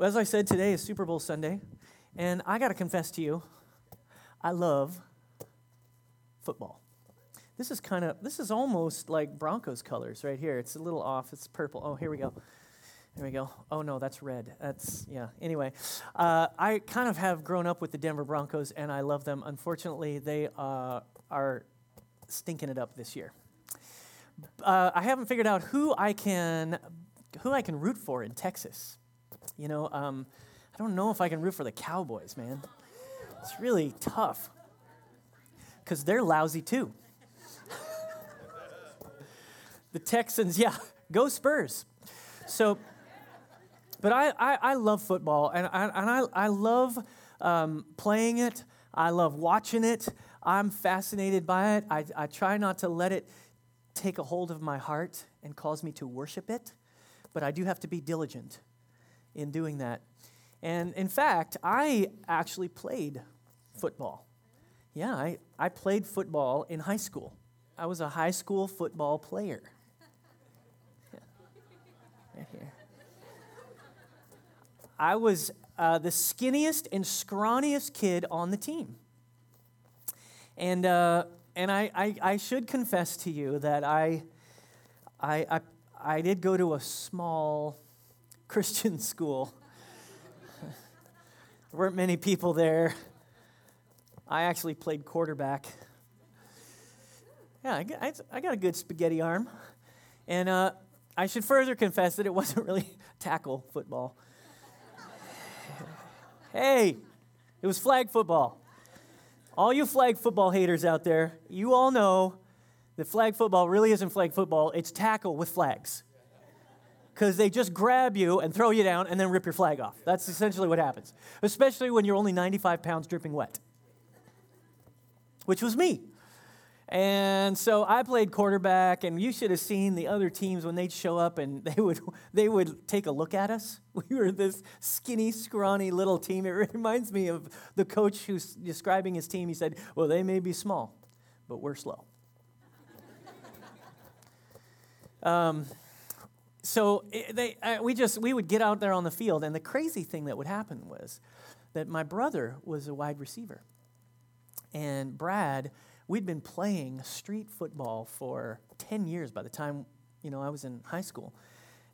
As I said, today is Super Bowl Sunday, and I got to confess to you, I love football. This is kind of, this is almost like Broncos colors right here. It's a little off. It's purple. Oh, here we go. There we go. Oh, no, that's red. That's, yeah. Anyway, uh, I kind of have grown up with the Denver Broncos, and I love them. Unfortunately, they uh, are stinking it up this year. Uh, I haven't figured out who I can, who I can root for in Texas. You know, um, I don't know if I can root for the Cowboys, man. It's really tough because they're lousy too. the Texans, yeah, go Spurs. So, but I, I, I love football and I, and I, I love um, playing it. I love watching it. I'm fascinated by it. I, I try not to let it take a hold of my heart and cause me to worship it, but I do have to be diligent in doing that. And in fact, I actually played football. Yeah, I, I played football in high school. I was a high school football player. Yeah. Right here. I was uh, the skinniest and scrawniest kid on the team. And, uh, and I, I, I, should confess to you that I, I, I, I did go to a small Christian school. there weren't many people there. I actually played quarterback. Yeah, I, got a good spaghetti arm. And uh, I should further confess that it wasn't really tackle football. hey, it was flag football. All you flag football haters out there, you all know that flag football really isn't flag football, it's tackle with flags. Because they just grab you and throw you down and then rip your flag off. That's essentially what happens, especially when you're only 95 pounds dripping wet which was me. And so I played quarterback, and you should have seen the other teams when they'd show up and they would, they would take a look at us. We were this skinny, scrawny little team. It reminds me of the coach who's describing his team. He said, Well, they may be small, but we're slow. um, so they, uh, we just we would get out there on the field, and the crazy thing that would happen was that my brother was a wide receiver and Brad, we'd been playing street football for 10 years by the time, you know, I was in high school.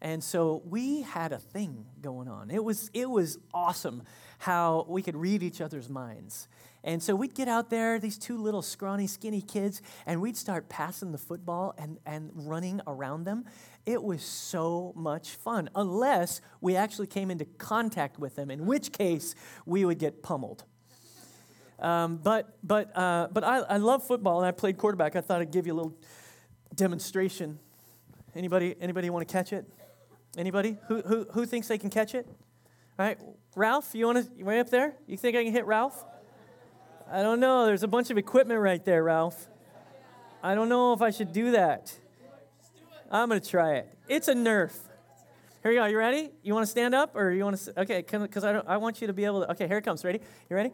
And so we had a thing going on. It was, it was awesome how we could read each other's minds. And so we'd get out there, these two little scrawny, skinny kids, and we'd start passing the football and, and running around them. It was so much fun, unless we actually came into contact with them, in which case we would get pummeled. Um, but but, uh, but I, I love football, and I played quarterback. I thought I'd give you a little demonstration. Anybody, anybody want to catch it? Anybody? Who, who, who thinks they can catch it? All right, Ralph, you want to, way up there? You think I can hit Ralph? I don't know. There's a bunch of equipment right there, Ralph. I don't know if I should do that. I'm going to try it. It's a Nerf. Here you go. You ready? You want to stand up or you want to? Okay, because I, I want you to be able to. Okay, here it comes. Ready? You ready?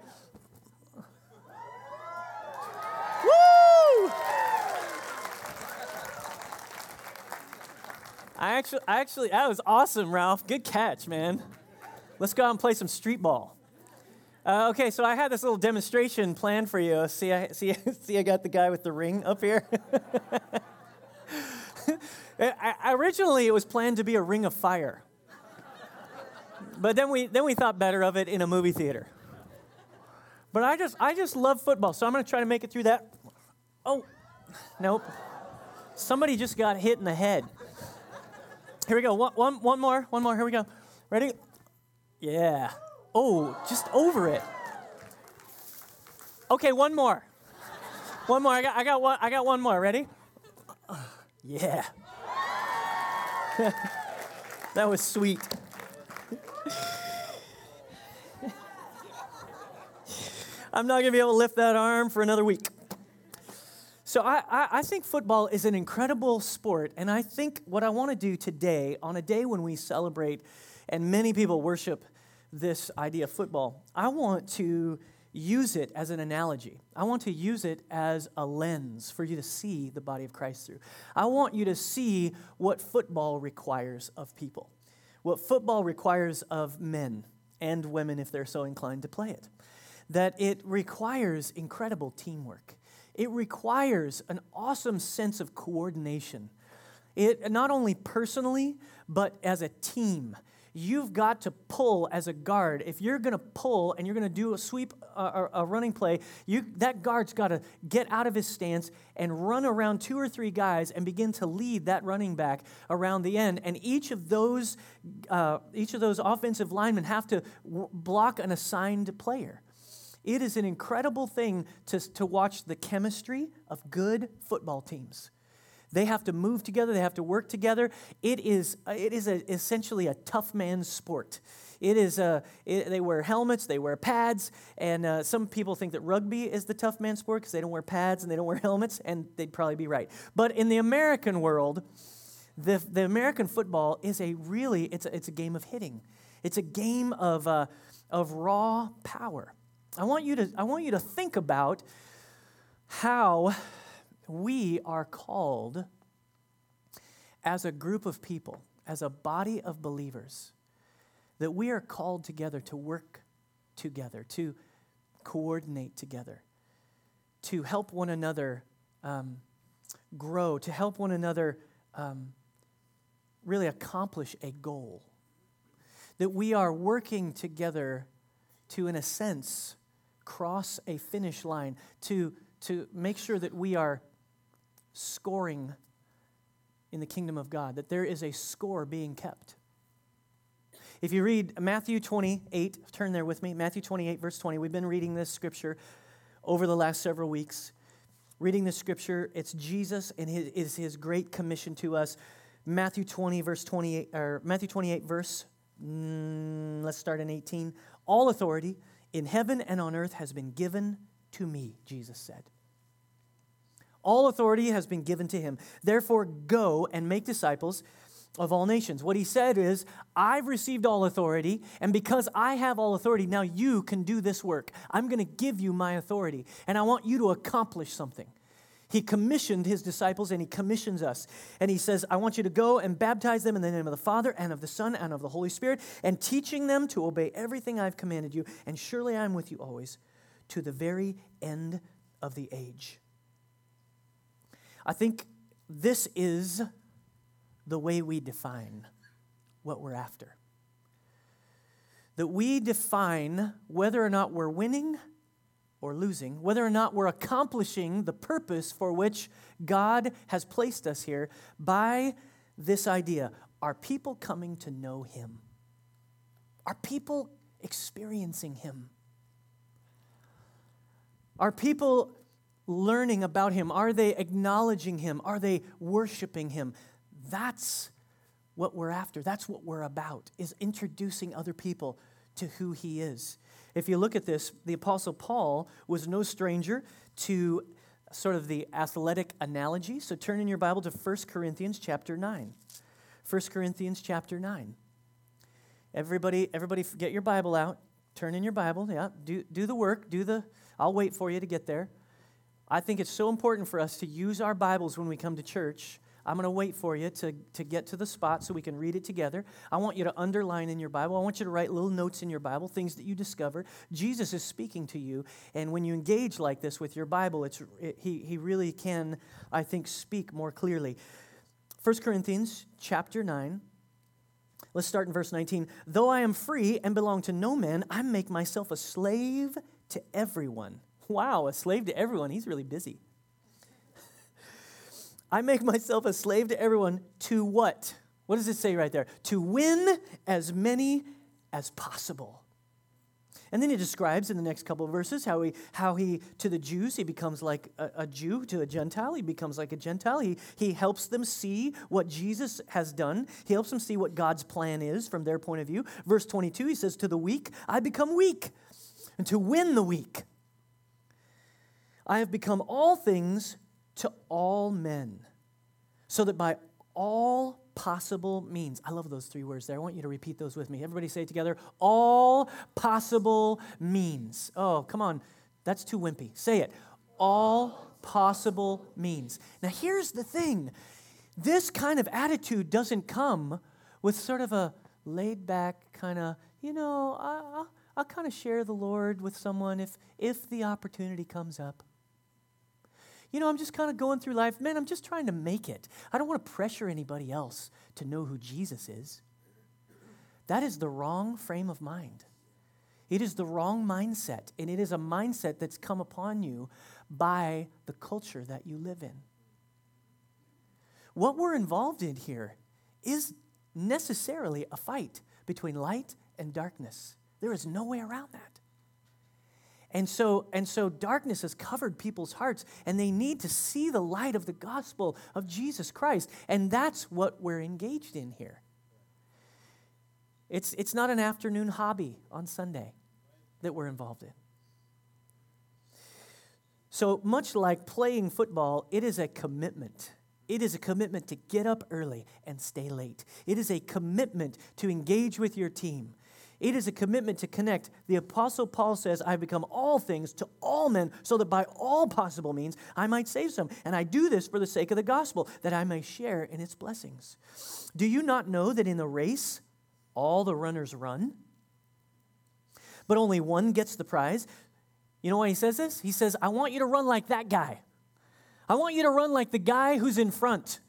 I actually, I actually, that was awesome, Ralph. Good catch, man. Let's go out and play some street ball. Uh, okay, so I had this little demonstration planned for you. See, I see, see, I got the guy with the ring up here. I, originally, it was planned to be a ring of fire, but then we then we thought better of it in a movie theater. But I just I just love football, so I'm going to try to make it through that. Oh, nope. Somebody just got hit in the head. Here we go. One, one, one more. One more. Here we go. Ready? Yeah. Oh, just over it. Okay, one more. One more. I got, I got one. I got one more. Ready? Yeah. that was sweet. I'm not going to be able to lift that arm for another week. So I, I, I, think football is an incredible sport, and I think what I want to do today, on a day when we celebrate and many people worship this idea of football, I want to use it as an analogy. I want to use it as a lens for you to see the body of Christ through. I want you to see what football requires of people. what football requires of men and women if they're so inclined to play it. That it requires incredible teamwork. It requires an awesome sense of coordination. It not only personally, but as a team you've got to pull as a guard. If you're going to pull and you're going to do a sweep, uh, a running play, you, that guard's got to get out of his stance and run around two or three guys and begin to lead that running back around the end. And each of those, uh, each of those offensive linemen have to w- block an assigned player. It is an incredible thing to, to watch the chemistry of good football teams. They have to move together, they have to work together. It is, uh, it is a, essentially a tough man's sport. It is a, it, they wear helmets, they wear pads, and uh, some people think that rugby is the tough man sport because they don't wear pads and they don't wear helmets, and they'd probably be right. But in the American world, the, the American football is a really, it's a, it's a game of hitting. It's a game of, uh, of raw power. I want, you to, I want you to think about how we are called as a group of people, as a body of believers, that we are called together to work together, to coordinate together, to help one another um, grow, to help one another um, really accomplish a goal. That we are working together to, in a sense, cross a finish line, to, to make sure that we are scoring in the kingdom of God, that there is a score being kept. If you read Matthew 28, turn there with me, Matthew 28, verse 20. We've been reading this scripture over the last several weeks. Reading this scripture, it's Jesus and his, is his great commission to us. Matthew 20, verse 28, or Matthew 28, verse, mm, let's start in 18. All authority in heaven and on earth has been given to me, Jesus said. All authority has been given to him. Therefore, go and make disciples of all nations. What he said is, I've received all authority, and because I have all authority, now you can do this work. I'm going to give you my authority, and I want you to accomplish something. He commissioned his disciples and he commissions us. And he says, I want you to go and baptize them in the name of the Father and of the Son and of the Holy Spirit, and teaching them to obey everything I've commanded you. And surely I'm with you always to the very end of the age. I think this is the way we define what we're after. That we define whether or not we're winning or losing, whether or not we're accomplishing the purpose for which God has placed us here by this idea. Are people coming to know Him? Are people experiencing Him? Are people learning about Him? Are they acknowledging Him? Are they worshiping Him? That's what we're after. That's what we're about, is introducing other people to who He is. If you look at this, the Apostle Paul was no stranger to sort of the athletic analogy. So turn in your Bible to 1 Corinthians chapter 9. 1 Corinthians chapter 9. Everybody, everybody get your Bible out. Turn in your Bible. Yeah, do, do the work. Do the, I'll wait for you to get there. I think it's so important for us to use our Bibles when we come to church. I'm going to wait for you to, to get to the spot so we can read it together. I want you to underline in your Bible. I want you to write little notes in your Bible, things that you discover. Jesus is speaking to you, and when you engage like this with your Bible, it's, it, he, he really can, I think, speak more clearly. 1 Corinthians chapter 9. Let's start in verse 19. Though I am free and belong to no man, I make myself a slave to everyone Wow, a slave to everyone. He's really busy. I make myself a slave to everyone to what? What does it say right there? To win as many as possible. And then he describes in the next couple of verses how he, how he to the Jews, he becomes like a, a, Jew. To a Gentile, he becomes like a Gentile. He, he helps them see what Jesus has done. He helps them see what God's plan is from their point of view. Verse 22, he says, To the weak, I become weak. And to win the weak, I have become all things to all men, so that by all possible means, I love those three words there. I want you to repeat those with me. Everybody say it together. All possible means. Oh, come on. That's too wimpy. Say it. All possible means. Now, here's the thing this kind of attitude doesn't come with sort of a laid back, kind of, you know, I'll, I'll kind of share the Lord with someone if, if the opportunity comes up. You know, I'm just kind of going through life. Man, I'm just trying to make it. I don't want to pressure anybody else to know who Jesus is. That is the wrong frame of mind. It is the wrong mindset, and it is a mindset that's come upon you by the culture that you live in. What we're involved in here is necessarily a fight between light and darkness. There is no way around that. And so, and so darkness has covered people's hearts, and they need to see the light of the gospel of Jesus Christ. And that's what we're engaged in here. It's, it's not an afternoon hobby on Sunday that we're involved in. So, much like playing football, it is a commitment. It is a commitment to get up early and stay late. It is a commitment to engage with your team. It is a commitment to connect. The Apostle Paul says, I've become all things to all men, so that by all possible means I might save some. And I do this for the sake of the gospel, that I may share in its blessings. Do you not know that in the race, all the runners run, but only one gets the prize? You know why he says this? He says, I want you to run like that guy. I want you to run like the guy who's in front.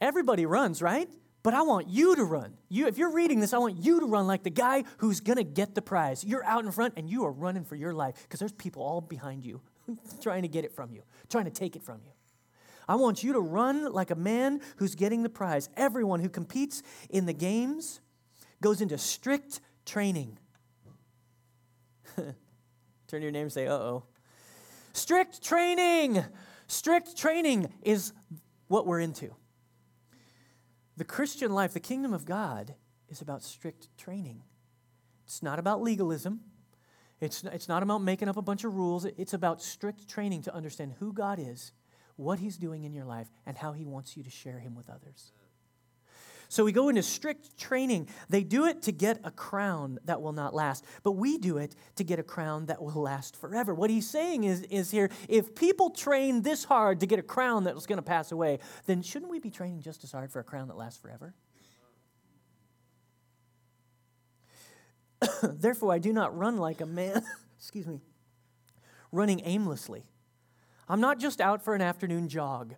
Everybody runs, right? But I want you to run. You, if you're reading this, I want you to run like the guy who's going to get the prize. You're out in front and you are running for your life because there's people all behind you trying to get it from you, trying to take it from you. I want you to run like a man who's getting the prize. Everyone who competes in the games goes into strict training. Turn to your name and say, uh oh. Strict training. Strict training is what we're into. The Christian life, the kingdom of God, is about strict training. It's not about legalism. It's, it's not about making up a bunch of rules. It's about strict training to understand who God is, what He's doing in your life, and how He wants you to share Him with others. So we go into strict training. They do it to get a crown that will not last, but we do it to get a crown that will last forever. What he's saying is, is here if people train this hard to get a crown that's going to pass away, then shouldn't we be training just as hard for a crown that lasts forever? Therefore, I do not run like a man, excuse me, running aimlessly. I'm not just out for an afternoon jog.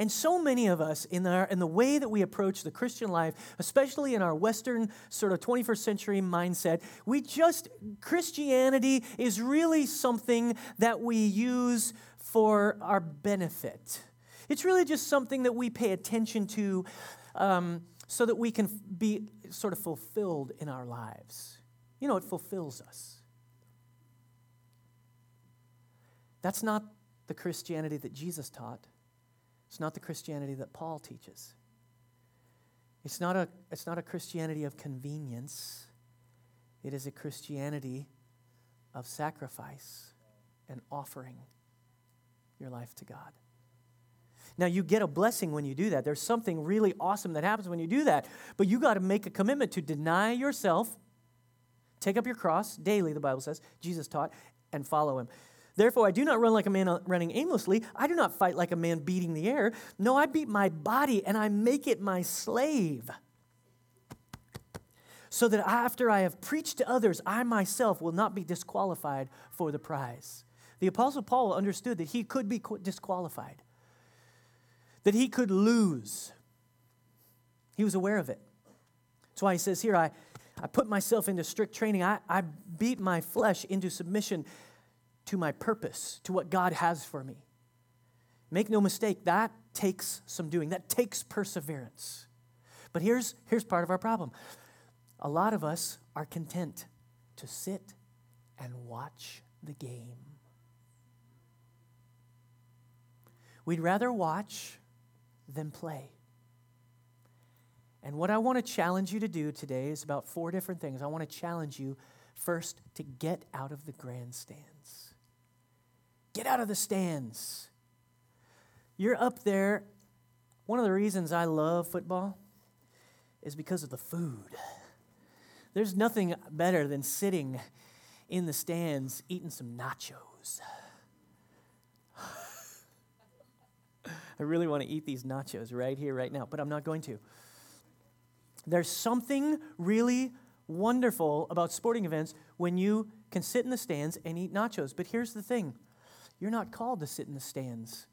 And so many of us, in, our, in the way that we approach the Christian life, especially in our Western sort of 21st century mindset, we just, Christianity is really something that we use for our benefit. It's really just something that we pay attention to um, so that we can be sort of fulfilled in our lives. You know, it fulfills us. That's not the Christianity that Jesus taught. It's not the Christianity that Paul teaches. It's not a, it's not a Christianity of convenience, it is a Christianity of sacrifice and offering your life to God. Now, you get a blessing when you do that. There's something really awesome that happens when you do that. But you got to make a commitment to deny yourself, take up your cross daily, the Bible says, Jesus taught, and follow him. Therefore, I do not run like a man uh, running aimlessly. I do not fight like a man beating the air. No, I beat my body and I make it my slave. So that after I have preached to others, I myself will not be disqualified for the prize. The Apostle Paul understood that he could be disqualified, that he could lose. He was aware of it. That's why he says here, I, I put myself into strict training. I, I beat my flesh into submission to my purpose, to what God has for me. Make no mistake, that takes some doing, that takes perseverance. But here's, here's part of our problem a lot of us are content to sit and watch the game. We'd rather watch than play. And what I want to challenge you to do today is about four different things. I want to challenge you first to get out of the grandstands. Get out of the stands. You're up there. One of the reasons I love football is because of the food. There's nothing better than sitting in the stands eating some nachos. I really want to eat these nachos right here, right now, but I'm not going to. There's something really wonderful about sporting events when you can sit in the stands and eat nachos. But here's the thing you're not called to sit in the stands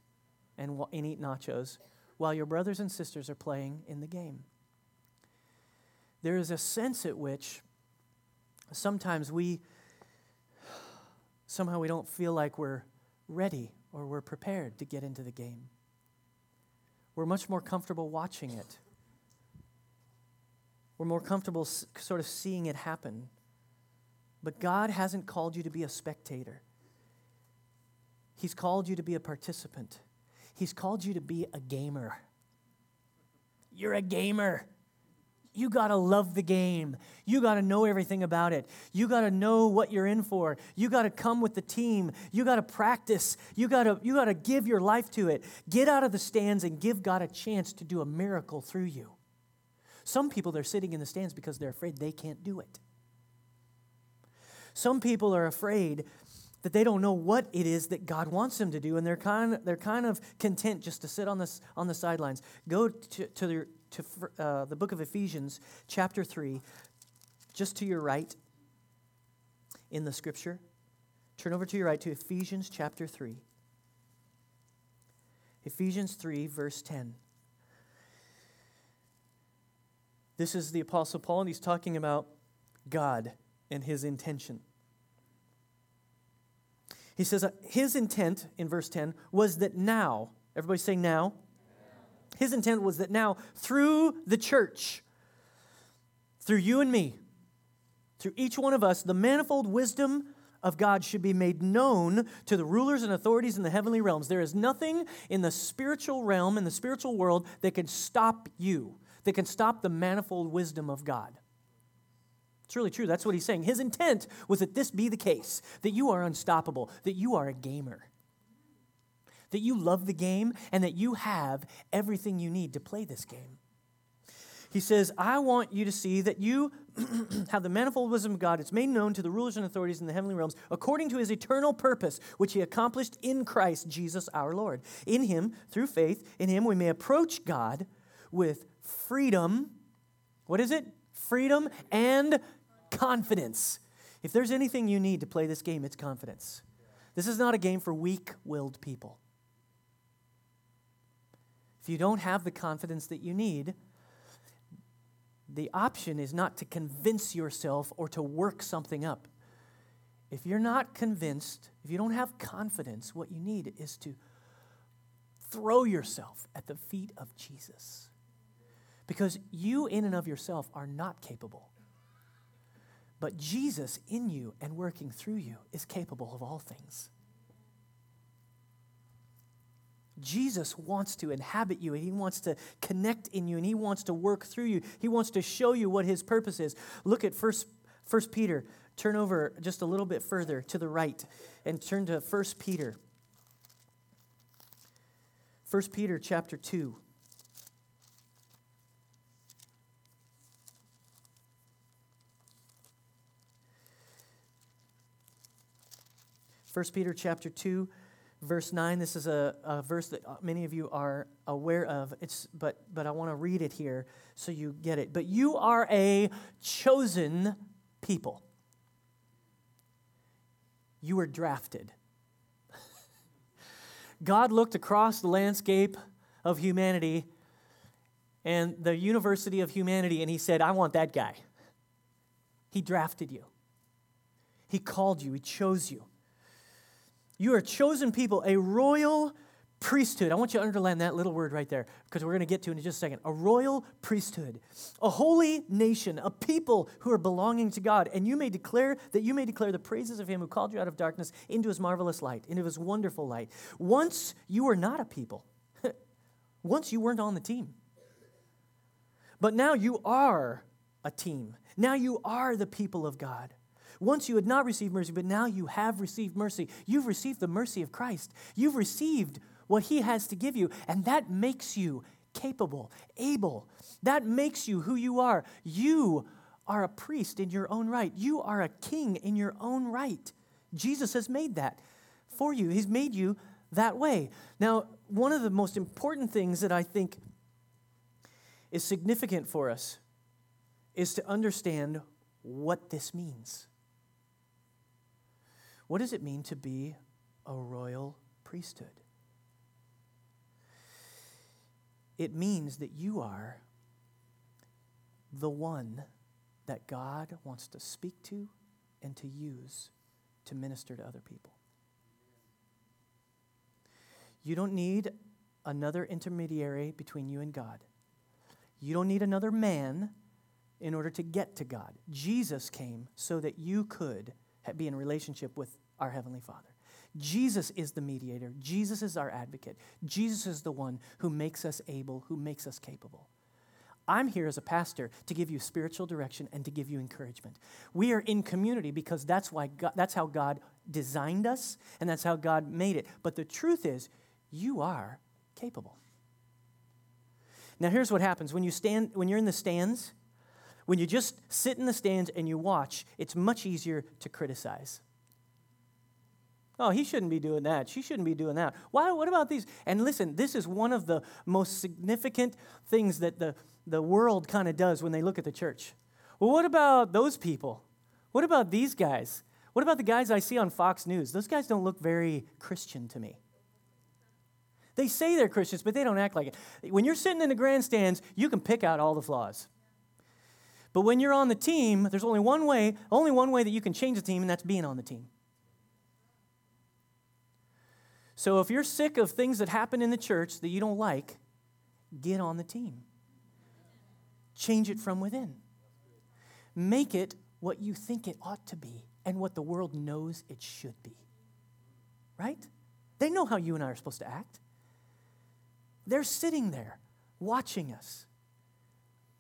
and, and eat nachos while your brothers and sisters are playing in the game. There is a sense at which sometimes we somehow we don't feel like we're ready or we're prepared to get into the game. We're much more comfortable watching it. We're more comfortable sort of seeing it happen. But God hasn't called you to be a spectator. He's called you to be a participant. He's called you to be a gamer. You're a gamer. You got to love the game. You got to know everything about it. You got to know what you're in for. You got to come with the team. You got to practice. You got to you got to give your life to it. Get out of the stands and give God a chance to do a miracle through you. Some people they're sitting in the stands because they're afraid they can't do it. Some people are afraid that they don't know what it is that God wants them to do, and they're kind, they're kind of content just to sit on, this, on the sidelines. Go to, to, the, to uh, the book of Ephesians, chapter 3, just to your right in the scripture. Turn over to your right to Ephesians chapter 3. Ephesians 3, verse 10. This is the Apostle Paul, and he's talking about God and his intention. He says uh, his intent in verse 10 was that now, everybody say now. His intent was that now, through the church, through you and me, through each one of us, the manifold wisdom of God should be made known to the rulers and authorities in the heavenly realms. There is nothing in the spiritual realm, in the spiritual world, that can stop you, that can stop the manifold wisdom of God. It's really true. That's what he's saying. His intent was that this be the case, that you are unstoppable, that you are a gamer, that you love the game, and that you have everything you need to play this game. He says, I want you to see that you have the manifold wisdom of God. It's made known to the rulers and authorities in the heavenly realms according to his eternal purpose, which he accomplished in Christ Jesus our Lord. In him, through faith, in him we may approach God with freedom. What is it? Freedom and confidence. If there's anything you need to play this game, it's confidence. This is not a game for weak willed people. If you don't have the confidence that you need, the option is not to convince yourself or to work something up. If you're not convinced, if you don't have confidence, what you need is to throw yourself at the feet of Jesus. Because you, in and of yourself, are not capable. But Jesus in you and working through you is capable of all things. Jesus wants to inhabit you and he wants to connect in you and he wants to work through you. He wants to show you what his purpose is. Look at First, First Peter. Turn over just a little bit further to the right and turn to First Peter. First Peter chapter 2. 1 Peter chapter 2, verse 9. This is a, a verse that many of you are aware of. It's, but, but I want to read it here so you get it. But you are a chosen people. You were drafted. God looked across the landscape of humanity and the University of Humanity, and He said, I want that guy. He drafted you, He called you, He chose you. You are chosen people, a royal priesthood. I want you to underline that little word right there because we're going to get to it in just a second. A royal priesthood, a holy nation, a people who are belonging to God. And you may declare that you may declare the praises of him who called you out of darkness into his marvelous light, into his wonderful light. Once you were not a people, once you weren't on the team. But now you are a team. Now you are the people of God. Once you had not received mercy, but now you have received mercy. You've received the mercy of Christ. You've received what He has to give you, and that makes you capable, able. That makes you who you are. You are a priest in your own right, you are a king in your own right. Jesus has made that for you, He's made you that way. Now, one of the most important things that I think is significant for us is to understand what this means. What does it mean to be a royal priesthood? It means that you are the one that God wants to speak to and to use to minister to other people. You don't need another intermediary between you and God. You don't need another man in order to get to God. Jesus came so that you could Uh, be in relationship with our Heavenly Father. Jesus is the mediator. Jesus is our advocate. Jesus is the one who makes us able, who makes us capable. I'm here as a pastor to give you spiritual direction and to give you encouragement. We are in community because that's why God, that's how God designed us and that's how God made it. But the truth is, you are capable. Now here's what happens when you stand when you're in the stands, when you just sit in the stands and you watch, it's much easier to criticize. Oh, he shouldn't be doing that. She shouldn't be doing that. Why, what about these? And listen, this is one of the most significant things that the, the world kind of does when they look at the church. Well, what about those people? What about these guys? What about the guys I see on Fox News? Those guys don't look very Christian to me. They say they're Christians, but they don't act like it. When you're sitting in the grandstands, you can pick out all the flaws. But when you're on the team, there's only one way, only one way that you can change the team, and that's being on the team. So if you're sick of things that happen in the church that you don't like, get on the team. Change it from within. Make it what you think it ought to be and what the world knows it should be. Right? They know how you and I are supposed to act. They're sitting there watching us.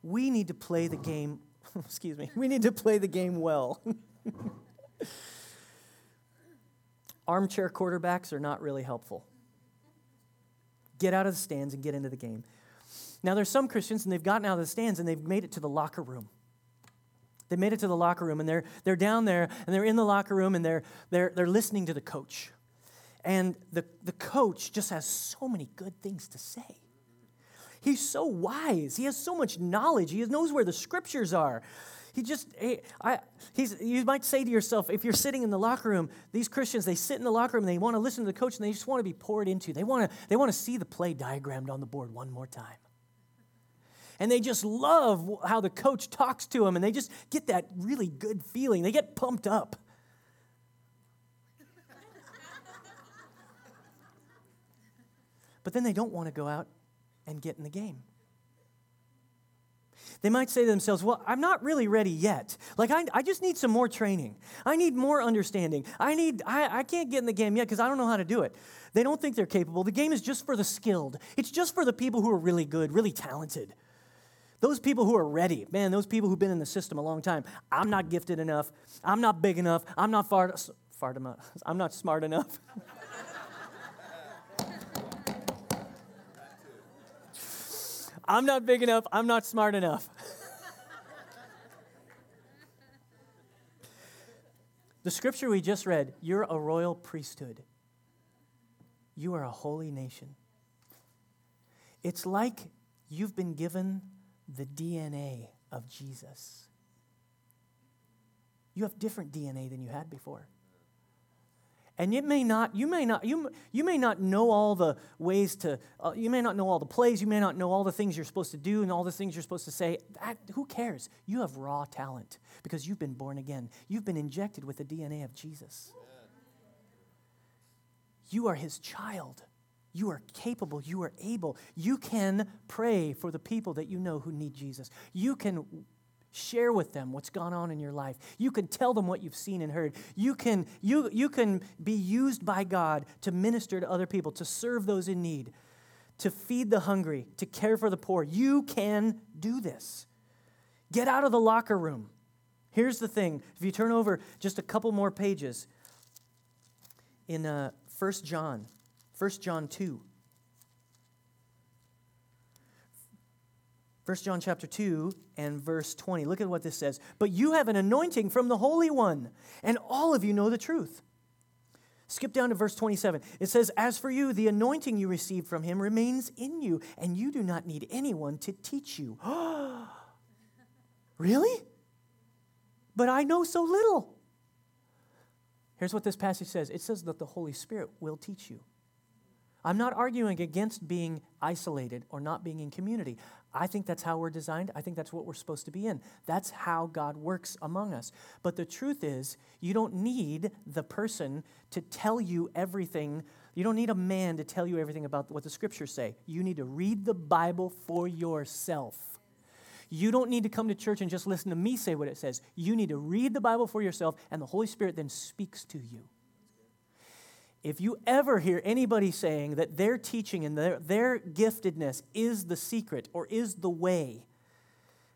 We need to play the game, excuse me, we need to play the game well. armchair quarterbacks are not really helpful. Get out of the stands and get into the game. Now, there's some Christians, and they've gotten out of the stands and they've made it to the locker room. They made it to the locker room, and they're, they're down there, and they're in the locker room, and they're, they're, they're listening to the coach. And the, the coach just has so many good things to say. He's so wise. He has so much knowledge. He knows where the scriptures are. He just, he, I, he's, you might say to yourself, if you're sitting in the locker room, these Christians, they sit in the locker room and they want to listen to the coach and they just want to be poured into. They want to, they want to see the play diagrammed on the board one more time. And they just love how the coach talks to them and they just get that really good feeling. They get pumped up. but then they don't want to go out and get in the game. They might say to themselves, Well, I'm not really ready yet. Like, I, I just need some more training. I need more understanding. I, need, I, I can't get in the game yet because I don't know how to do it. They don't think they're capable. The game is just for the skilled, it's just for the people who are really good, really talented. Those people who are ready, man, those people who've been in the system a long time. I'm not gifted enough. I'm not big enough. I'm not far, far enough. I'm not smart enough. I'm not big enough. I'm not smart enough. the scripture we just read you're a royal priesthood, you are a holy nation. It's like you've been given the DNA of Jesus. You have different DNA than you had before. And it may not, you may not, you, you may not know all the ways to, uh, you may not know all the plays, you may not know all the things you're supposed to do and all the things you're supposed to say. That, who cares? You have raw talent because you've been born again. You've been injected with the DNA of Jesus. You are his child. You are capable. You are able. You can pray for the people that you know who need Jesus. You can Share with them what's gone on in your life. You can tell them what you've seen and heard. You can, you, you can be used by God to minister to other people, to serve those in need, to feed the hungry, to care for the poor. You can do this. Get out of the locker room. Here's the thing if you turn over just a couple more pages in uh, 1 John, 1 John 2. 1 John chapter 2 and verse 20. Look at what this says. But you have an anointing from the Holy One, and all of you know the truth. Skip down to verse 27. It says, As for you, the anointing you received from him remains in you, and you do not need anyone to teach you. Really? But I know so little. Here's what this passage says it says that the Holy Spirit will teach you. I'm not arguing against being isolated or not being in community. I think that's how we're designed. I think that's what we're supposed to be in. That's how God works among us. But the truth is, you don't need the person to tell you everything. You don't need a man to tell you everything about what the scriptures say. You need to read the Bible for yourself. You don't need to come to church and just listen to me say what it says. You need to read the Bible for yourself, and the Holy Spirit then speaks to you. If you ever hear anybody saying that their teaching and their, their giftedness is the secret or is the way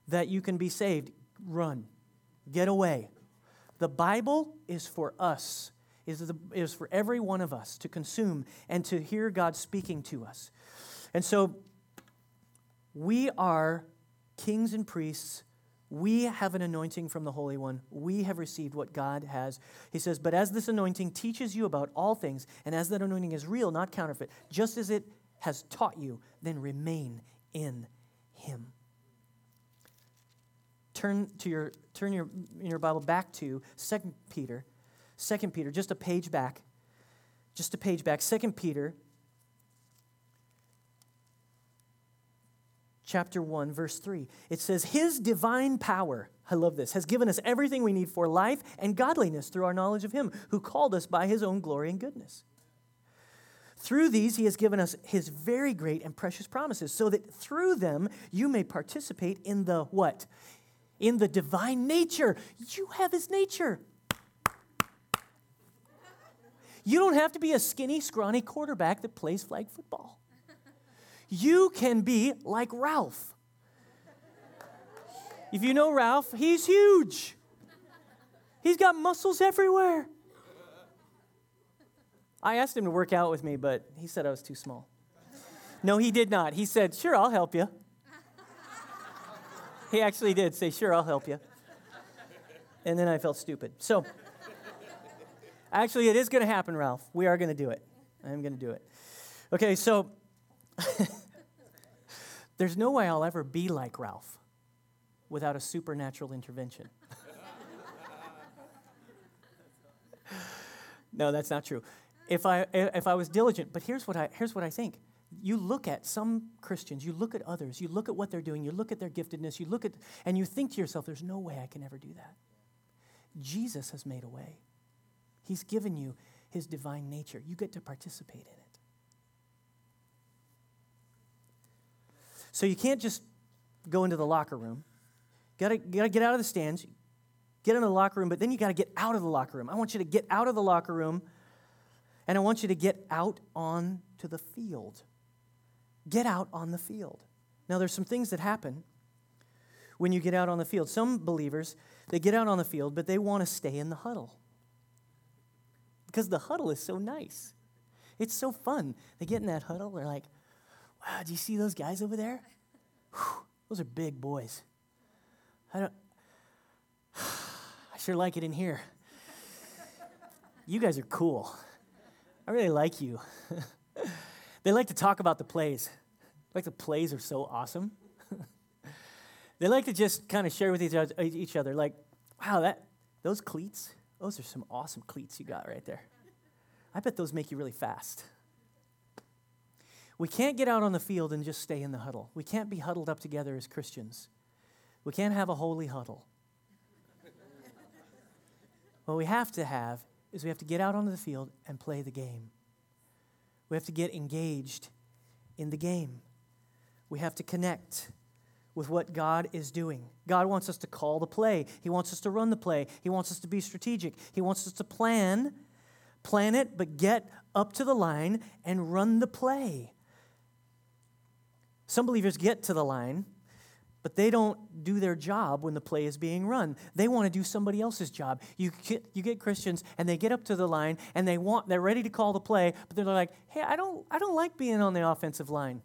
that you can be saved, run. Get away. The Bible is for us, is, the, is for every one of us to consume and to hear God speaking to us. And so we are kings and priests we have an anointing from the Holy One. We have received what God has. He says, But as this anointing teaches you about all things, and as that anointing is real, not counterfeit, just as it has taught you, then remain in Him. Turn to your turn your your Bible back to 2 Peter. 2 Peter, just a page back. Just a page back. 2 Peter chapter 1, verse 3. It says, His divine power, I love this, has given us everything we need for life and godliness through our knowledge of Him who called us by His own glory and goodness. Through these, He has given us His very great and precious promises, so that through them you may participate in the what? In the divine nature. You have His nature. You don't have to be a skinny, scrawny quarterback that plays flag football you can be like Ralph. If you know Ralph, he's huge. He's got muscles everywhere. I asked him to work out with me, but he said I was too small. No, he did not. He said, Sure, I'll help you. He actually did say, Sure, I'll help you. And then I felt stupid. So, actually, it is going to happen, Ralph. We are going to do it. I'm going to do it. Okay, so There's no way I'll ever be like Ralph without a supernatural intervention. no, that's not true. If I, if I was diligent, but here's what, I, here's what I think. You look at some Christians, you look at others, you look at what they're doing, you look at their giftedness, you look at, and you think to yourself, there's no way I can ever do that. Jesus has made a way. He's given you his divine nature. You get to participate in it. So you can't just go into the locker room. You gotta, gotta get out of the stands, get into the locker room, but then you gotta get out of the locker room. I want you to get out of the locker room and I want you to get out on to the field. Get out on the field. Now, there's some things that happen when you get out on the field. Some believers, they get out on the field, but they want to stay in the huddle because the huddle is so nice. It's so fun. They get in that huddle, they're like, wow, do you see those guys over there? Whew, those are big boys. I don't, I sure like it in here. You guys are cool. I really like you. they like to talk about the plays. Like the plays are so awesome. they like to just kind of share with each other, like, wow, that those cleats, those are some awesome cleats you got right there. I bet those make you really fast. We can't get out on the field and just stay in the huddle. We can't be huddled up together as Christians. We can't have a holy huddle. what we have to have is we have to get out onto the field and play the game. We have to get engaged in the game. We have to connect with what God is doing. God wants us to call the play. He wants us to run the play. He wants us to be strategic. He wants us to plan, plan it, but get up to the line and run the play. Some believers get to the line, but they don't do their job when the play is being run. They want to do somebody else's job. You get, you get Christians and they get up to the line and they want they're ready to call the play, but they're like, "Hey, I don't I don't like being on the offensive line.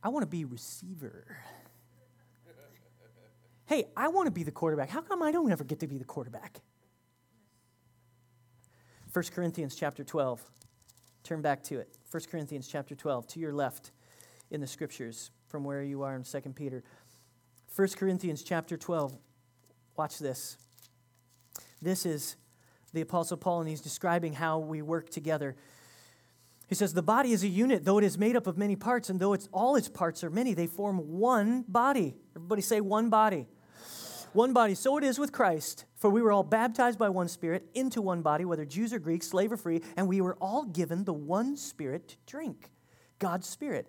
I want to be receiver." hey, I want to be the quarterback. How come I don't ever get to be the quarterback? 1 Corinthians chapter 12. Turn back to it. 1 Corinthians chapter 12 to your left in the scriptures from where you are in 2 Peter. 1 Corinthians chapter 12, Watch this. This is the Apostle Paul, and he's describing how we work together. He says, The body is a unit, though it is made up of many parts, and though it's, all its parts are many, they form one body. Everybody say, one body. One body. So it is with Christ. For we were all baptized by one Spirit into one body, whether Jews or Greeks, slave or free, and we were all given the one Spirit to drink God's Spirit.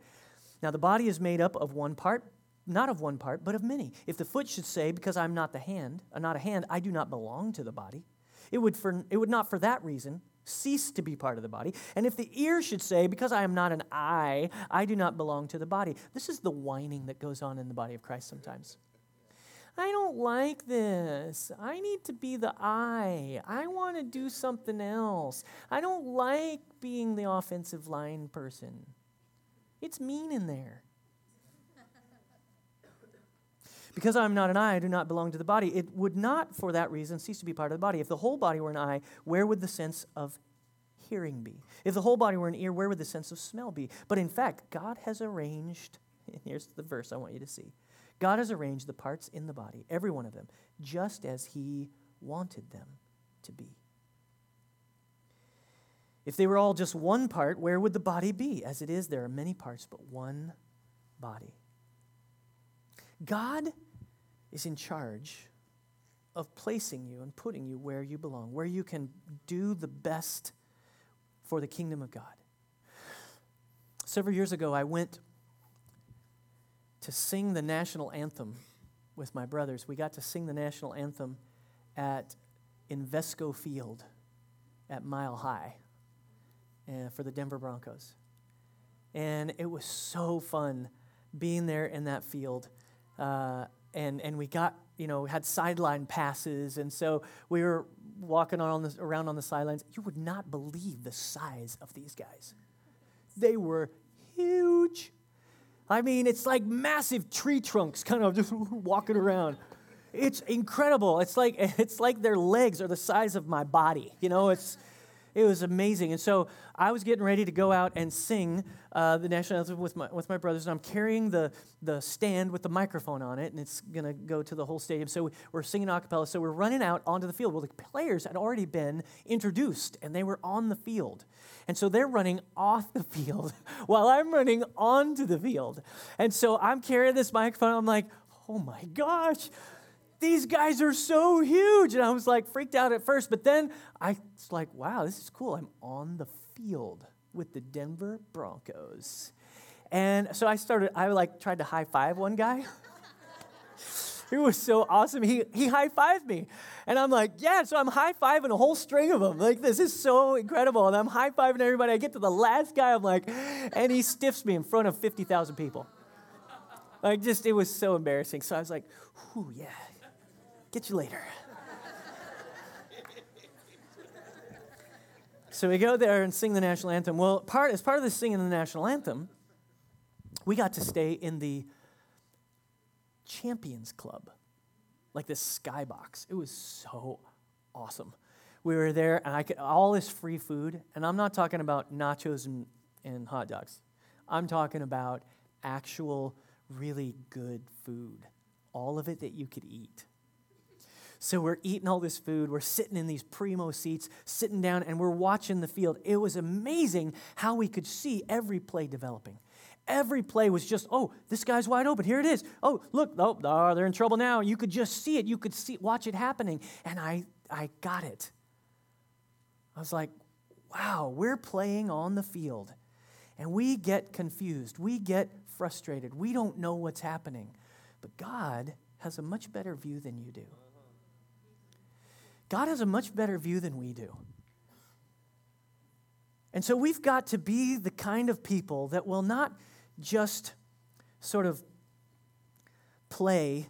Now, the body is made up of one part, not of one part, but of many. If the foot should say, Because I'm not the hand, uh, not a hand, I do not belong to the body, it would, for, it would not for that reason cease to be part of the body. And if the ear should say, Because I am not an eye, I do not belong to the body. This is the whining that goes on in the body of Christ sometimes. I don't like this. I need to be the eye. I want to do something else. I don't like being the offensive line person. It's mean in there. Because I'm not an eye, I do not belong to the body. It would not, for that reason, cease to be part of the body. If the whole body were an eye, where would the sense of hearing be? If the whole body were an ear, where would the sense of smell be? But in fact, God has arranged, and here's the verse I want you to see God has arranged the parts in the body, every one of them, just as He wanted them to be. If they were all just one part, where would the body be? As it is, there are many parts, but one body. God is in charge of placing you and putting you where you belong, where you can do the best for the kingdom of God. Several years ago, I went to sing the national anthem with my brothers. We got to sing the national anthem at Invesco Field at Mile High uh, for the Denver Broncos. And it was so fun being there in that field. Uh, and, and we got, you know, had sideline passes. And so we were walking on the, around on the sidelines. You would not believe the size of these guys. They were huge. I mean, it's like massive tree trunks kind of just walking around. It's incredible. It's like, it's like their legs are the size of my body. You know, it's, it was amazing. And so I was getting ready to go out and sing uh, the national anthem with my, with my brothers, and I'm carrying the, the stand with the microphone on it, and it's going to go to the whole stadium. So we're singing a cappella. So we're running out onto the field. Well, the players had already been introduced, and they were on the field. And so they're running off the field while I'm running onto the field. And so I'm carrying this microphone. I'm like, oh my gosh these guys are so huge. And I was like freaked out at first, but then I was like, wow, this is cool. I'm on the field with the Denver Broncos. And so I started, I like tried to high five one guy. it was so awesome. He, he high fived me. And I'm like, yeah, so I'm high fiving a whole string of them. Like, this is so incredible. And I'm high fiving everybody. I get to the last guy, I'm like, and he stiffs me in front of 50,000 people. Like, just, it was so embarrassing. So I was like, whew, yeah, Get you later. so we go there and sing the national anthem. Well, part, as part of the singing the national anthem, we got to stay in the Champions Club, like this skybox. It was so awesome. We were there, and I could all this free food, and I'm not talking about nachos and, and hot dogs. I'm talking about actual, really good food. All of it that you could eat. So we're eating all this food. We're sitting in these primo seats, sitting down, and we're watching the field. It was amazing how we could see every play developing. Every play was just, oh, this guy's wide open. Here it is. Oh, look, oh, oh they're in trouble now. You could just see it. You could see, watch it happening. And I, I got it. I was like, wow, we're playing on the field. And we get confused. We get frustrated. We don't know what's happening. But God has a much better view than you do. God has a much better view than we do. And so we've got to be the kind of people that will not just sort of play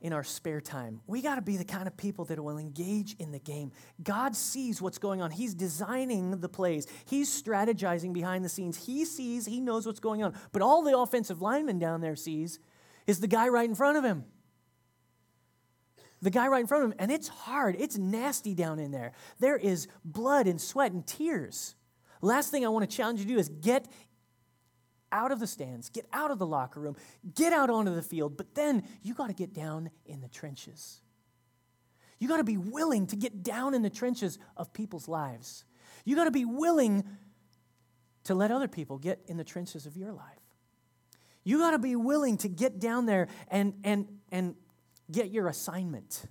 in our spare time. We got to be the kind of people that will engage in the game. God sees what's going on. He's designing the plays, He's strategizing behind the scenes. He sees, He knows what's going on. But all the offensive lineman down there sees is the guy right in front of him the guy right in front of him, and it's hard. It's nasty down in there. There is blood and sweat and tears. Last thing I want to challenge you to do is get out of the stands, get out of the locker room, get out onto the field, but then you got to get down in the trenches. You got to be willing to get down in the trenches of people's lives. You got to be willing to let other people get in the trenches of your life. You got to be willing to get down there and, and, and get your assignment.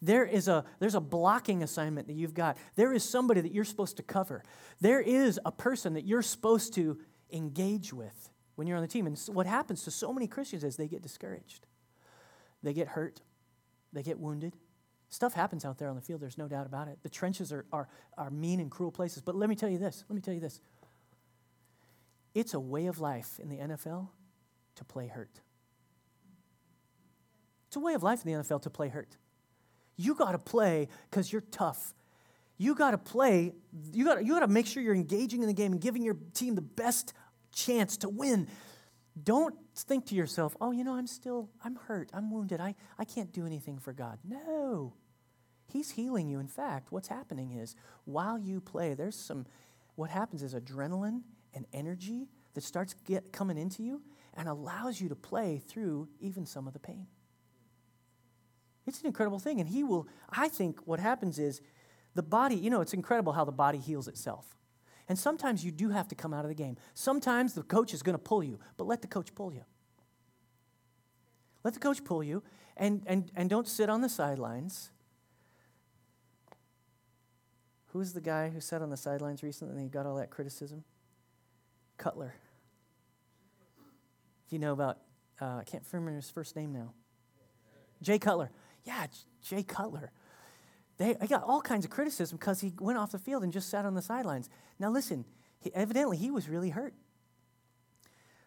There is a, there's a blocking assignment that you've got. There is somebody that you're supposed to cover. There is a person that you're supposed to engage with when you're on the team. And what happens to so many Christians is they get discouraged, they get hurt, they get wounded. Stuff happens out there on the field, there's no doubt about it. The trenches are, are, are mean and cruel places. But let me tell you this let me tell you this. It's a way of life in the NFL to play hurt. It's a way of life in the NFL to play hurt. You got to play because you're tough. You got to play, you got you to make sure you're engaging in the game and giving your team the best chance to win. Don't think to yourself, oh, you know, I'm still, I'm hurt, I'm wounded, I, I can't do anything for God. No. He's healing you. In fact, what's happening is while you play, there's some, what happens is adrenaline and energy that starts get, coming into you and allows you to play through even some of the pain. It's an incredible thing. And he will, I think what happens is the body, you know, it's incredible how the body heals itself. And sometimes you do have to come out of the game. Sometimes the coach is going to pull you, but let the coach pull you. Let the coach pull you and, and, and don't sit on the sidelines. Who's the guy who sat on the sidelines recently and he got all that criticism? Cutler. You know about, uh, I can't remember his first name now. Jay Cutler. Yeah, Jay Cutler. They, I got all kinds of criticism because he went off the field and just sat on the sidelines. Now, listen, he, evidently he was really hurt.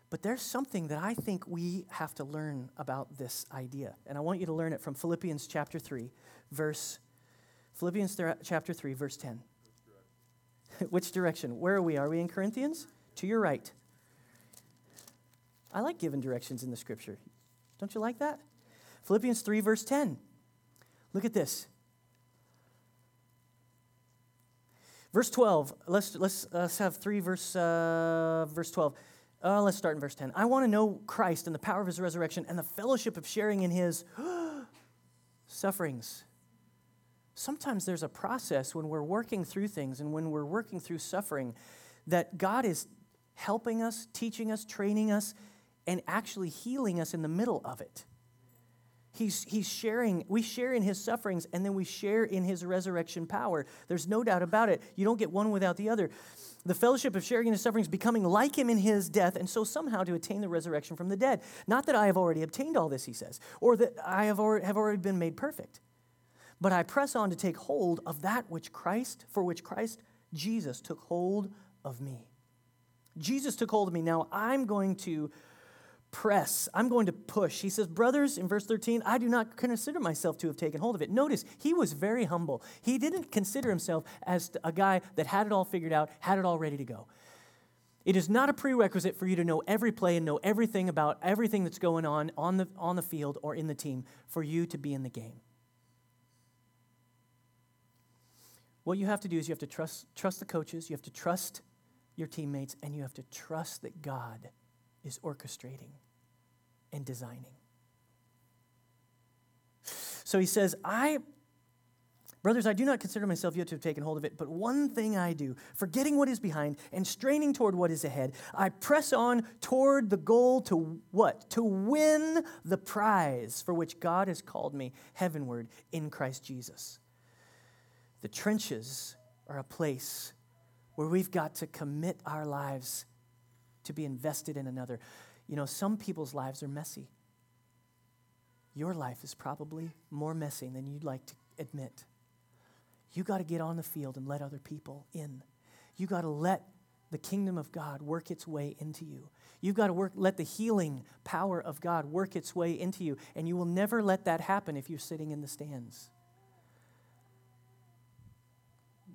But there's something that I think we have to learn about this idea. And I want you to learn it from Philippians chapter 3, verse Philippians th- chapter 3, verse 10. Which direction? Where are we? Are we in Corinthians? To your right. I like giving directions in the scripture. Don't you like that? Philippians 3, verse 10. Look at this. Verse 12. Let's, let's, let's have 3 verse, uh, verse 12. Uh, let's start in verse 10. I want to know Christ and the power of his resurrection and the fellowship of sharing in his sufferings. Sometimes there's a process when we're working through things and when we're working through suffering that God is helping us, teaching us, training us, and actually healing us in the middle of it. He's, he's sharing, we share in his sufferings and then we share in his resurrection power. There's no doubt about it. You don't get one without the other. The fellowship of sharing in his sufferings, becoming like him in his death, and so somehow to attain the resurrection from the dead. Not that I have already obtained all this, he says, or that I have already, have already been made perfect. But I press on to take hold of that which Christ, for which Christ Jesus took hold of me. Jesus took hold of me. Now I'm going to press. I'm going to push. He says, Brothers, in verse 13, I do not consider myself to have taken hold of it. Notice, he was very humble. He didn't consider himself as a guy that had it all figured out, had it all ready to go. It is not a prerequisite for you to know every play and know everything about everything that's going on on the, on the field or in the team for you to be in the game. What you have to do is you have to trust, trust the coaches, you have to trust your teammates, and you have to trust that God is orchestrating and designing. So he says, I, brothers, I do not consider myself yet to have taken hold of it, but one thing I do, forgetting what is behind and straining toward what is ahead, I press on toward the goal to what? To win the prize for which God has called me heavenward in Christ Jesus. The trenches are a place where we've got to commit our lives to be invested in another. You know, some people's lives are messy. Your life is probably more messy than you'd like to admit. You got to get on the field and let other people in. You got to let the kingdom of God work its way into you. You've got to work, let the healing power of God work its way into you. And you will never let that happen if you're sitting in the stands.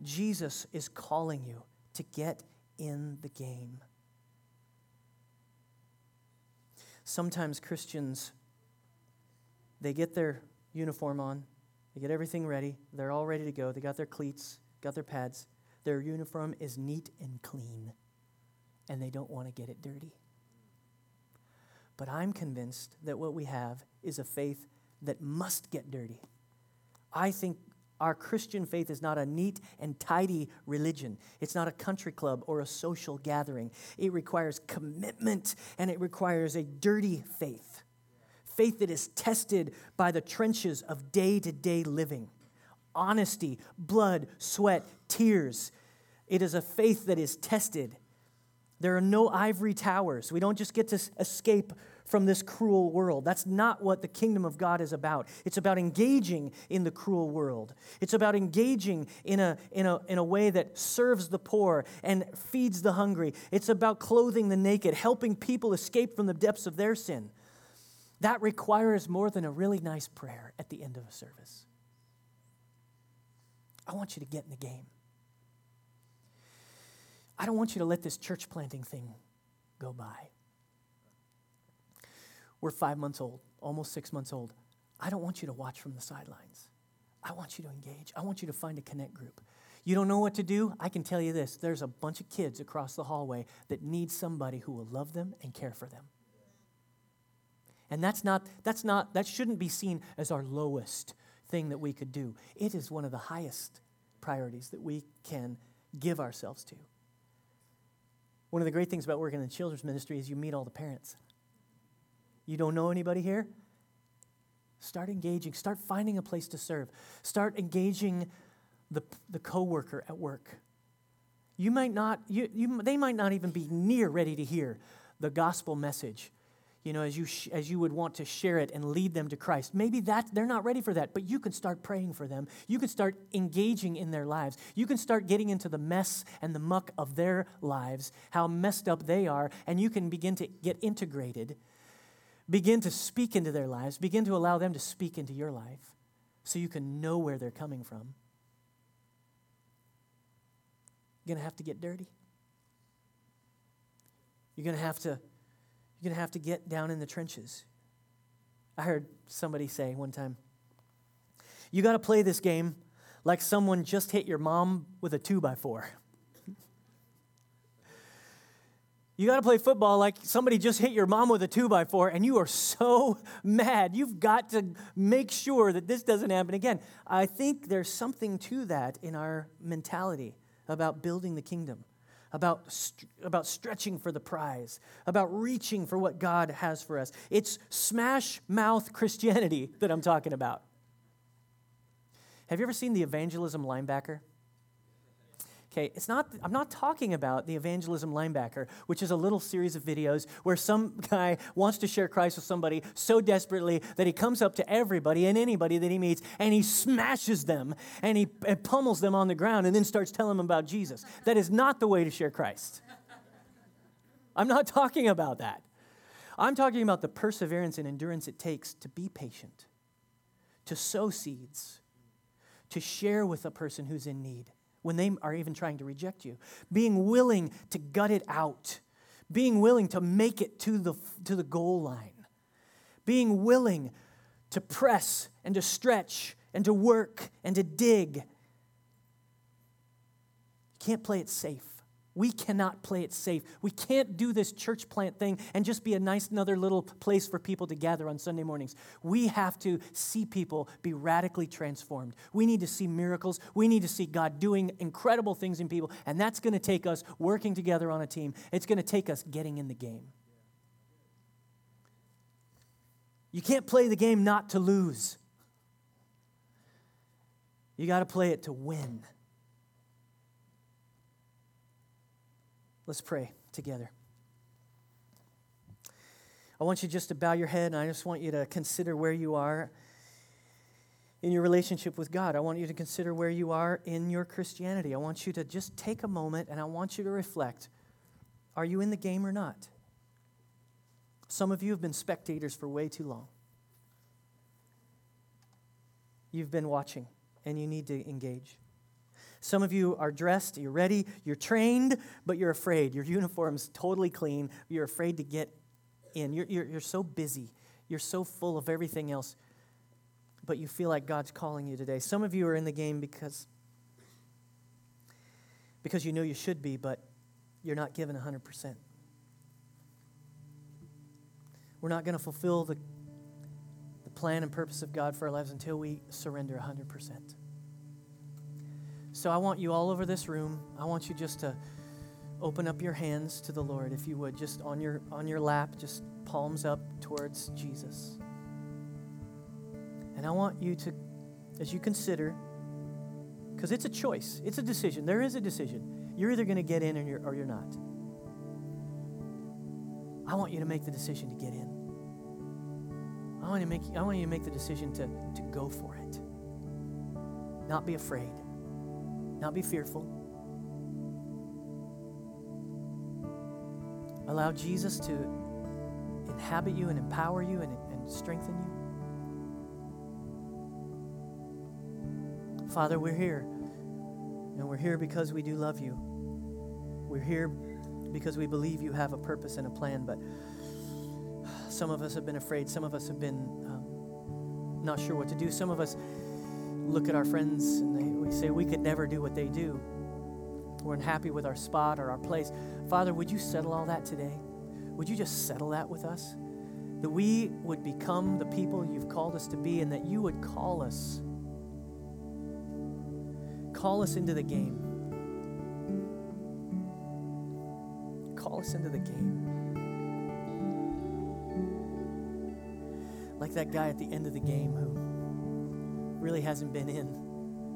Jesus is calling you to get in the game. Sometimes Christians, they get their uniform on, they get everything ready, they're all ready to go, they got their cleats, got their pads, their uniform is neat and clean. and they don't want to get it dirty. But I'm convinced that what we have is a faith that must get dirty. I think our Christian faith is not a neat and tidy religion. It's not a country club or a social gathering. It requires commitment and it requires a dirty faith. Faith that is tested by the trenches of day to day living. Honesty, blood, sweat, tears. It is a faith that is tested. There are no ivory towers. We don't just get to escape from this cruel world. That's not what the kingdom of God is about. It's about engaging in the cruel world. It's about engaging in a, in a, in a way that serves the poor and feeds the hungry. It's about clothing the naked, helping people escape from the depths of their sin. That requires more than a really nice prayer at the end of a service. I want you to get in the game. I don't want you to let this church planting thing go by. We're five months old, almost six months old. I don't want you to watch from the sidelines. I want you to engage. I want you to find a connect group. You don't know what to do? I can tell you this there's a bunch of kids across the hallway that need somebody who will love them and care for them. And that's not, that's not, that shouldn't be seen as our lowest thing that we could do. It is one of the highest priorities that we can give ourselves to. One of the great things about working in the children's ministry is you meet all the parents. You don't know anybody here? Start engaging. Start finding a place to serve. Start engaging the, the coworker at work. You might not, you, you, they might not even be near ready to hear the gospel message you know, as you, sh- as you would want to share it and lead them to Christ. Maybe that they're not ready for that, but you can start praying for them. You can start engaging in their lives. You can start getting into the mess and the muck of their lives, how messed up they are, and you can begin to get integrated. Begin to speak into their lives. Begin to allow them to speak into your life so you can know where they're coming from. You're going to have to get dirty. You're going to have to you're going to have to get down in the trenches. I heard somebody say one time, you got to play this game like someone just hit your mom with a two by four. You got to play football like somebody just hit your mom with a two by four, and you are so mad. You've got to make sure that this doesn't happen again. I think there's something to that in our mentality about building the kingdom about, st- about stretching for the prize, about reaching for what God has for us. It's smash mouth Christianity that I'm talking about. Have you ever seen the evangelism linebacker? Okay, it's not, I'm not talking about the evangelism linebacker, which is a little series of videos where some guy wants to share Christ with somebody so desperately that he comes up to everybody and anybody that he meets and he smashes them and he and pummels them on the ground and then starts telling them about Jesus. That is not the way to share Christ. I'm not talking about that. I'm talking about the perseverance and endurance it takes to be patient, to sow seeds, to share with a person who's in need when they are even trying to reject you. Being willing to gut it out. Being willing to make it to the, to the goal line. Being willing to press and to stretch and to work and to dig. You can't play it safe. We cannot play it safe. We can't do this church plant thing and just be a nice another little place for people to gather on Sunday mornings. We have to see people be radically transformed. We need to see miracles. We need to see God doing incredible things in people, and that's going to take us working together on a team. It's going to take us getting in the game. You can't play the game not to lose. You got to play it to win. Let's pray together. I want you just to bow your head, and I just want you to consider where you are in your relationship with God. I want you to consider where you are in your Christianity. I want you to just take a moment and I want you to reflect are you in the game or not? Some of you have been spectators for way too long. You've been watching, and you need to engage. Some of you are dressed, you're ready, you're trained, but you're afraid. Your uniform's totally clean. You're afraid to get in. You're, you're, you're so busy, you're so full of everything else, but you feel like God's calling you today. Some of you are in the game because, because you know you should be, but you're not given 100%. We're not going to fulfill the, the plan and purpose of God for our lives until we surrender 100%. So I want you all over this room, I want you just to open up your hands to the Lord, if you would, just on your, on your lap, just palms up towards Jesus. And I want you to, as you consider, because it's a choice, it's a decision. There is a decision. You're either going to get in or you're, or you're not. I want you to make the decision to get in. I want, to make, I want you to make the decision to, to go for it. Not be afraid, not be fearful. Allow Jesus to inhabit you and empower you and, and strengthen you. Father, we're here. And we're here because we do love you. We're here because we believe you have a purpose and a plan, but some of us have been afraid. Some of us have been um, not sure what to do. Some of us look at our friends and they, we say we could never do what they do. We're unhappy with our spot or our place. Father, would you settle all that today? Would you just settle that with us? That we would become the people you've called us to be and that you would call us. Call us into the game. Call us into the game. Like that guy at the end of the game who really hasn't been in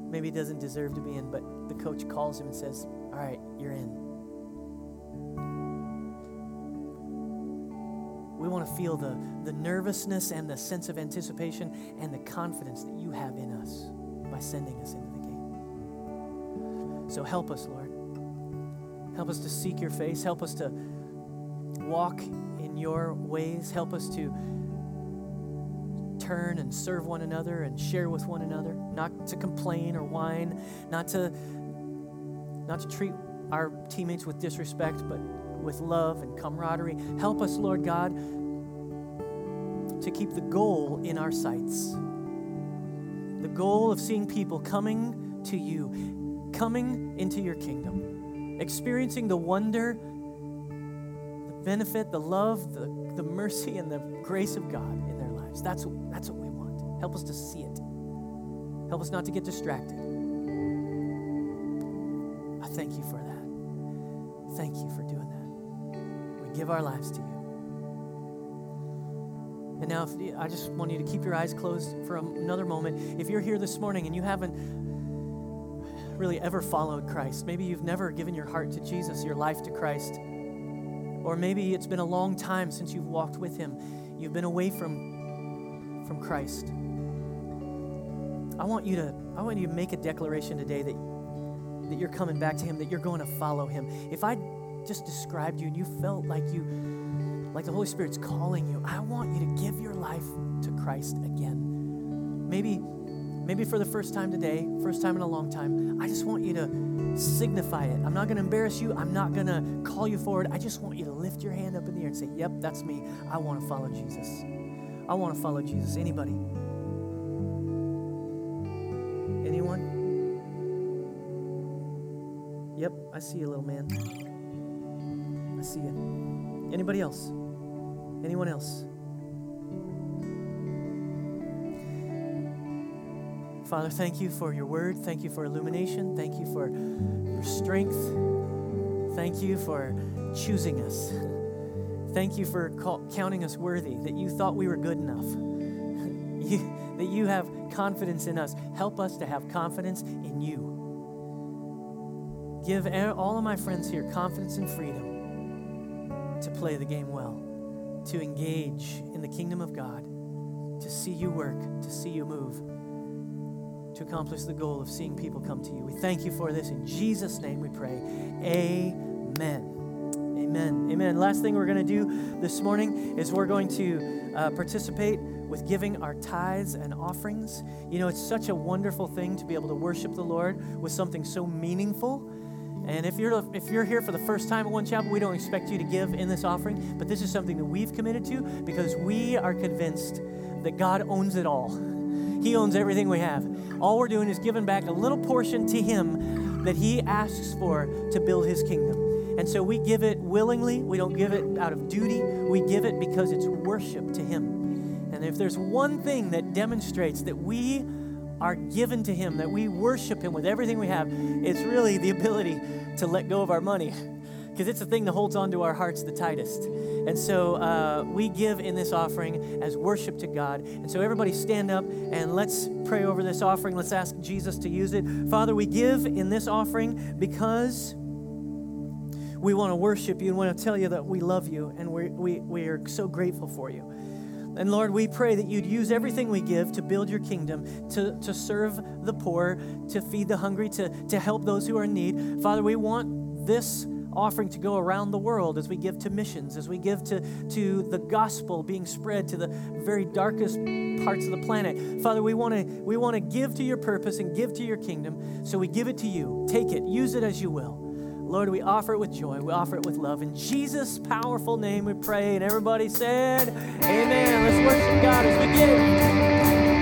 maybe doesn't deserve to be in, but the coach calls him and says, All right, you're in. We want to feel the, the nervousness and the sense of anticipation and the confidence that you have in us by sending us into the game. So help us, Lord. Help us to seek your face. Help us to walk in your ways. Help us to turn and serve one another and share with one another, not to complain or whine, not to not to treat our teammates with disrespect, but with love and camaraderie. Help us, Lord God, to keep the goal in our sights. The goal of seeing people coming to you, coming into your kingdom, experiencing the wonder, the benefit, the love, the, the mercy, and the grace of God lives. That's, that's what we want. Help us to see it. Help us not to get distracted. I thank you for that. Thank you for doing that. We give our lives to you. And now, if, I just want you to keep your eyes closed for another moment. If you're here this morning and you haven't really ever followed Christ, maybe you've never given your heart to Jesus, your life to Christ, or maybe it's been a long time since you've walked with Him, you've been away from, from Christ. I want you to I want you to make a declaration today that that you're coming back to him, that you're going to follow him. If I just described you and you felt like you like the Holy Spirit's calling you, I want you to give your life to Christ again. Maybe maybe for the first time today, first time in a long time, I just want you to signify it. I'm not going to embarrass you. I'm not going to call you forward. I just want you to lift your hand up in the air and say, "Yep, that's me. I want to follow Jesus. I want to follow Jesus." Anybody? Anyone? Yep, I see you, little man. I see you. Anybody else? Anyone else? Father, thank you for your word. Thank you for illumination. Thank you for your strength. Thank you for choosing us. Thank you for call, counting us worthy, that you thought we were good enough. you, that you have confidence in us. Help us to have confidence in you. Give all of my friends here confidence and freedom to play the game well, to engage in the kingdom of God, to see you work, to see you move, to accomplish the goal of seeing people come to you. We thank you for this. In Jesus' name we pray. Amen. Amen. Amen. Last thing we're going to do this morning is we're going to uh, participate with giving our tithes and offerings. You know, it's such a wonderful thing to be able to worship the Lord with something so meaningful. And if you're if you're here for the first time at One Chapel, we don't expect you to give in this offering, but this is something that we've committed to because we are convinced that God owns it all. He owns everything we have. All we're doing is giving back a little portion to him that he asks for to build his kingdom. And so we give it willingly. We don't give it out of duty. We give it because it's worship to Him. And if there's one thing that demonstrates that we are given to Him, that we worship Him with everything we have, it's really the ability to let go of our money because it's the thing that holds on to our hearts the tightest. And so uh, we give in this offering as worship to God. And so everybody stand up and let's pray over this offering. Let's ask Jesus to use it. Father, we give in this offering because we want to worship you and want to tell you that we love you and we we, we are so grateful for you. And Lord, we pray that you'd use everything we give to build your kingdom, to, to serve the poor, to feed the hungry, to, to help those who are in need. Father, we want this offering to go around the world as we give to missions, as we give to, to the gospel being spread to the very darkest parts of the planet. Father, we want to we want to give to your purpose and give to your kingdom. So we give it to you. Take it, use it as you will. Lord, we offer it with joy. We offer it with love. In Jesus' powerful name we pray. And everybody said, Amen. Let's worship God as we give.